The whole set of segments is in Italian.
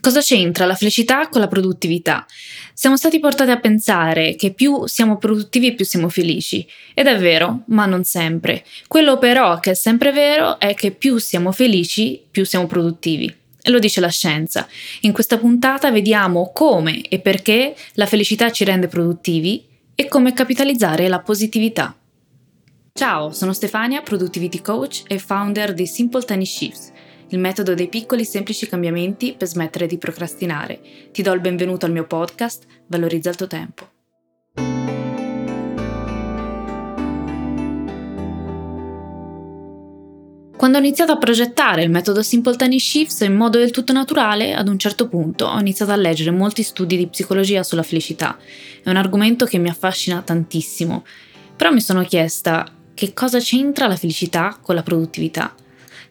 Cosa c'entra la felicità con la produttività? Siamo stati portati a pensare che più siamo produttivi più siamo felici. Ed è vero, ma non sempre. Quello però che è sempre vero è che più siamo felici più siamo produttivi. E lo dice la scienza. In questa puntata vediamo come e perché la felicità ci rende produttivi e come capitalizzare la positività. Ciao, sono Stefania, Productivity Coach e founder di Simple Tiny Shifts il metodo dei piccoli semplici cambiamenti per smettere di procrastinare. Ti do il benvenuto al mio podcast, Valorizza il tuo tempo. Quando ho iniziato a progettare il metodo Simple Tiny Shifts in modo del tutto naturale, ad un certo punto ho iniziato a leggere molti studi di psicologia sulla felicità. È un argomento che mi affascina tantissimo. Però mi sono chiesta che cosa c'entra la felicità con la produttività.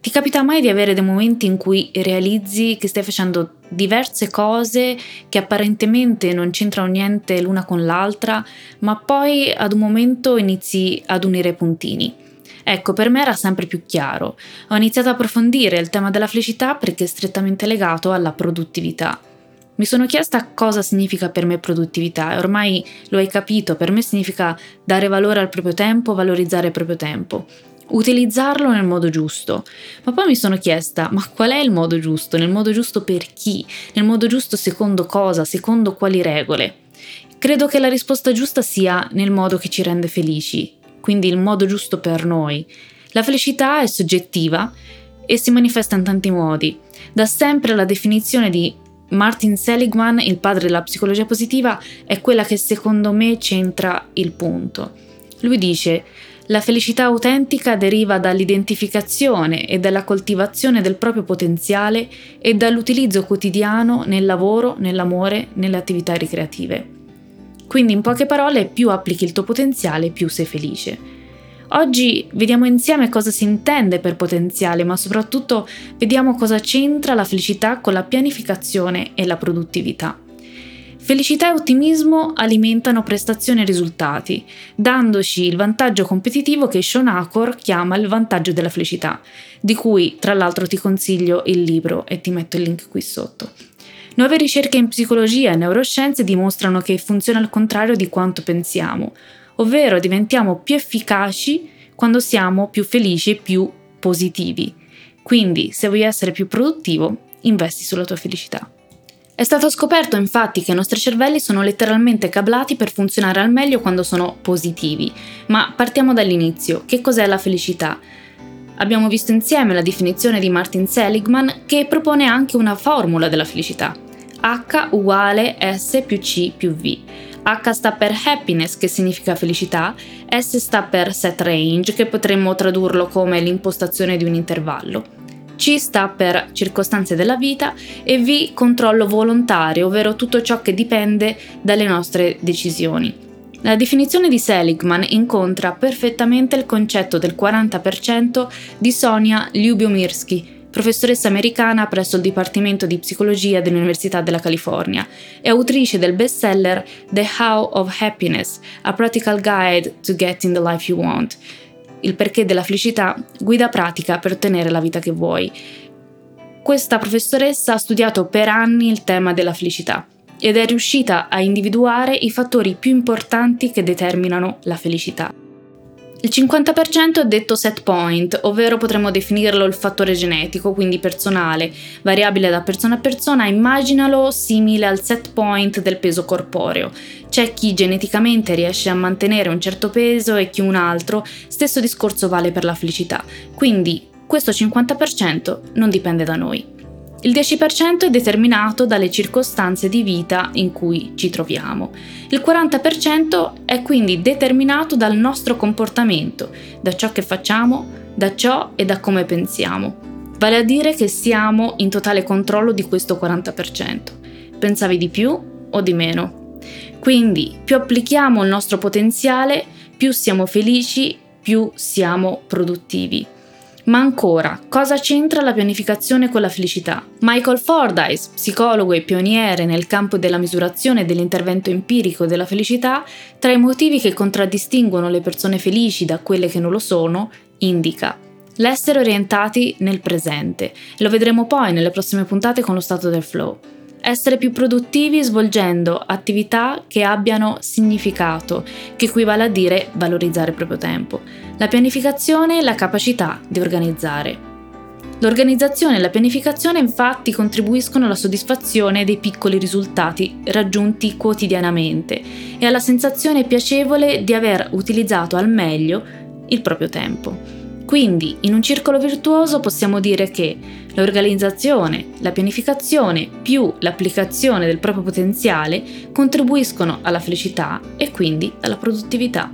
Ti capita mai di avere dei momenti in cui realizzi che stai facendo diverse cose che apparentemente non c'entrano niente l'una con l'altra, ma poi ad un momento inizi ad unire i puntini? Ecco, per me era sempre più chiaro. Ho iniziato a approfondire il tema della felicità perché è strettamente legato alla produttività. Mi sono chiesta cosa significa per me produttività e ormai lo hai capito, per me significa dare valore al proprio tempo, valorizzare il proprio tempo utilizzarlo nel modo giusto. Ma poi mi sono chiesta, ma qual è il modo giusto? Nel modo giusto per chi? Nel modo giusto secondo cosa? Secondo quali regole? Credo che la risposta giusta sia nel modo che ci rende felici, quindi il modo giusto per noi. La felicità è soggettiva e si manifesta in tanti modi. Da sempre la definizione di Martin Seligman, il padre della psicologia positiva, è quella che secondo me c'entra il punto. Lui dice la felicità autentica deriva dall'identificazione e dalla coltivazione del proprio potenziale e dall'utilizzo quotidiano nel lavoro, nell'amore, nelle attività ricreative. Quindi in poche parole, più applichi il tuo potenziale, più sei felice. Oggi vediamo insieme cosa si intende per potenziale, ma soprattutto vediamo cosa c'entra la felicità con la pianificazione e la produttività. Felicità e ottimismo alimentano prestazioni e risultati, dandoci il vantaggio competitivo che Sean Acor chiama il vantaggio della felicità, di cui tra l'altro ti consiglio il libro e ti metto il link qui sotto. Nuove ricerche in psicologia e neuroscienze dimostrano che funziona al contrario di quanto pensiamo, ovvero diventiamo più efficaci quando siamo più felici e più positivi. Quindi, se vuoi essere più produttivo, investi sulla tua felicità. È stato scoperto infatti che i nostri cervelli sono letteralmente cablati per funzionare al meglio quando sono positivi. Ma partiamo dall'inizio. Che cos'è la felicità? Abbiamo visto insieme la definizione di Martin Seligman che propone anche una formula della felicità. H uguale S più C più V. H sta per happiness, che significa felicità, S sta per set range, che potremmo tradurlo come l'impostazione di un intervallo. C sta per circostanze della vita e V controllo volontario, ovvero tutto ciò che dipende dalle nostre decisioni. La definizione di Seligman incontra perfettamente il concetto del 40% di Sonia Lyubomirsky, professoressa americana presso il Dipartimento di Psicologia dell'Università della California e autrice del bestseller The How of Happiness, A Practical Guide to Getting the Life You Want, il perché della felicità, guida pratica per ottenere la vita che vuoi. Questa professoressa ha studiato per anni il tema della felicità ed è riuscita a individuare i fattori più importanti che determinano la felicità. Il 50% è detto set point, ovvero potremmo definirlo il fattore genetico, quindi personale, variabile da persona a persona, immaginalo simile al set point del peso corporeo. C'è chi geneticamente riesce a mantenere un certo peso e chi un altro, stesso discorso vale per la felicità. Quindi questo 50% non dipende da noi. Il 10% è determinato dalle circostanze di vita in cui ci troviamo. Il 40% è quindi determinato dal nostro comportamento, da ciò che facciamo, da ciò e da come pensiamo. Vale a dire che siamo in totale controllo di questo 40%. Pensavi di più o di meno? Quindi più applichiamo il nostro potenziale, più siamo felici, più siamo produttivi. Ma ancora, cosa c'entra la pianificazione con la felicità? Michael Fordyce, psicologo e pioniere nel campo della misurazione dell'intervento empirico della felicità, tra i motivi che contraddistinguono le persone felici da quelle che non lo sono, indica l'essere orientati nel presente. Lo vedremo poi nelle prossime puntate con lo stato del flow essere più produttivi svolgendo attività che abbiano significato, che equivale a dire valorizzare il proprio tempo. La pianificazione e la capacità di organizzare. L'organizzazione e la pianificazione infatti contribuiscono alla soddisfazione dei piccoli risultati raggiunti quotidianamente e alla sensazione piacevole di aver utilizzato al meglio il proprio tempo. Quindi, in un circolo virtuoso possiamo dire che l'organizzazione, la pianificazione più l'applicazione del proprio potenziale contribuiscono alla felicità e quindi alla produttività.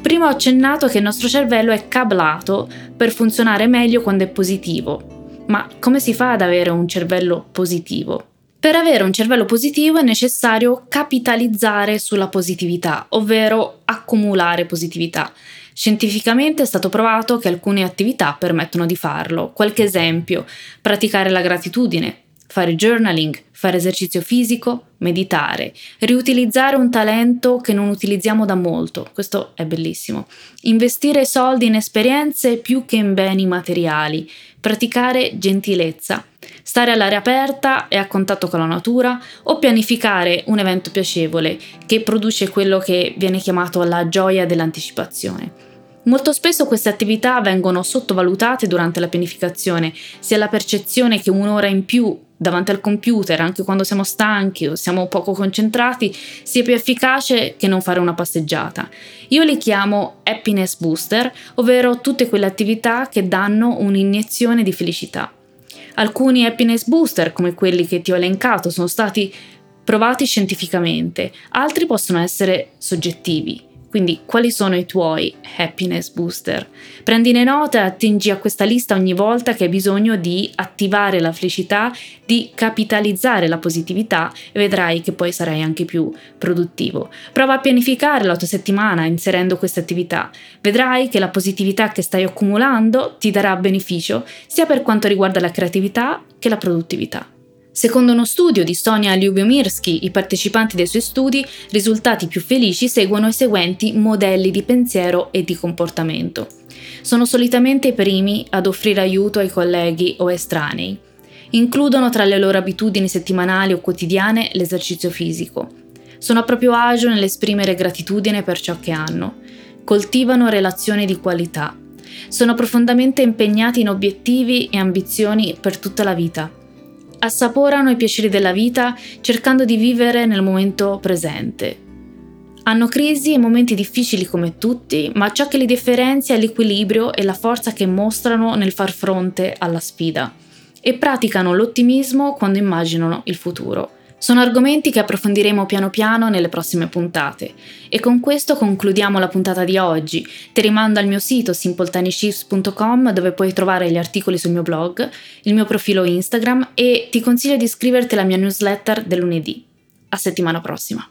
Prima ho accennato che il nostro cervello è cablato per funzionare meglio quando è positivo. Ma come si fa ad avere un cervello positivo? Per avere un cervello positivo è necessario capitalizzare sulla positività, ovvero accumulare positività. Scientificamente è stato provato che alcune attività permettono di farlo. Qualche esempio, praticare la gratitudine, fare journaling, fare esercizio fisico, meditare, riutilizzare un talento che non utilizziamo da molto, questo è bellissimo, investire soldi in esperienze più che in beni materiali, praticare gentilezza, stare all'aria aperta e a contatto con la natura o pianificare un evento piacevole che produce quello che viene chiamato la gioia dell'anticipazione. Molto spesso queste attività vengono sottovalutate durante la pianificazione, sia la percezione che un'ora in più davanti al computer, anche quando siamo stanchi o siamo poco concentrati, sia più efficace che non fare una passeggiata. Io li chiamo happiness booster, ovvero tutte quelle attività che danno un'iniezione di felicità. Alcuni happiness booster, come quelli che ti ho elencato, sono stati provati scientificamente, altri possono essere soggettivi. Quindi quali sono i tuoi happiness booster? Prendine nota e attingi a questa lista ogni volta che hai bisogno di attivare la felicità, di capitalizzare la positività e vedrai che poi sarai anche più produttivo. Prova a pianificare la tua settimana inserendo queste attività. Vedrai che la positività che stai accumulando ti darà beneficio sia per quanto riguarda la creatività che la produttività. Secondo uno studio di Sonia Lyubomirsky, i partecipanti dei suoi studi, risultati più felici seguono i seguenti modelli di pensiero e di comportamento. Sono solitamente i primi ad offrire aiuto ai colleghi o estranei. Includono tra le loro abitudini settimanali o quotidiane l'esercizio fisico. Sono a proprio agio nell'esprimere gratitudine per ciò che hanno. Coltivano relazioni di qualità. Sono profondamente impegnati in obiettivi e ambizioni per tutta la vita assaporano i piaceri della vita cercando di vivere nel momento presente. Hanno crisi e momenti difficili come tutti, ma ciò che li differenzia è l'equilibrio e la forza che mostrano nel far fronte alla sfida e praticano l'ottimismo quando immaginano il futuro. Sono argomenti che approfondiremo piano piano nelle prossime puntate. E con questo concludiamo la puntata di oggi. Ti rimando al mio sito simpletinyshift.com dove puoi trovare gli articoli sul mio blog, il mio profilo Instagram e ti consiglio di iscriverti alla mia newsletter del lunedì. A settimana prossima.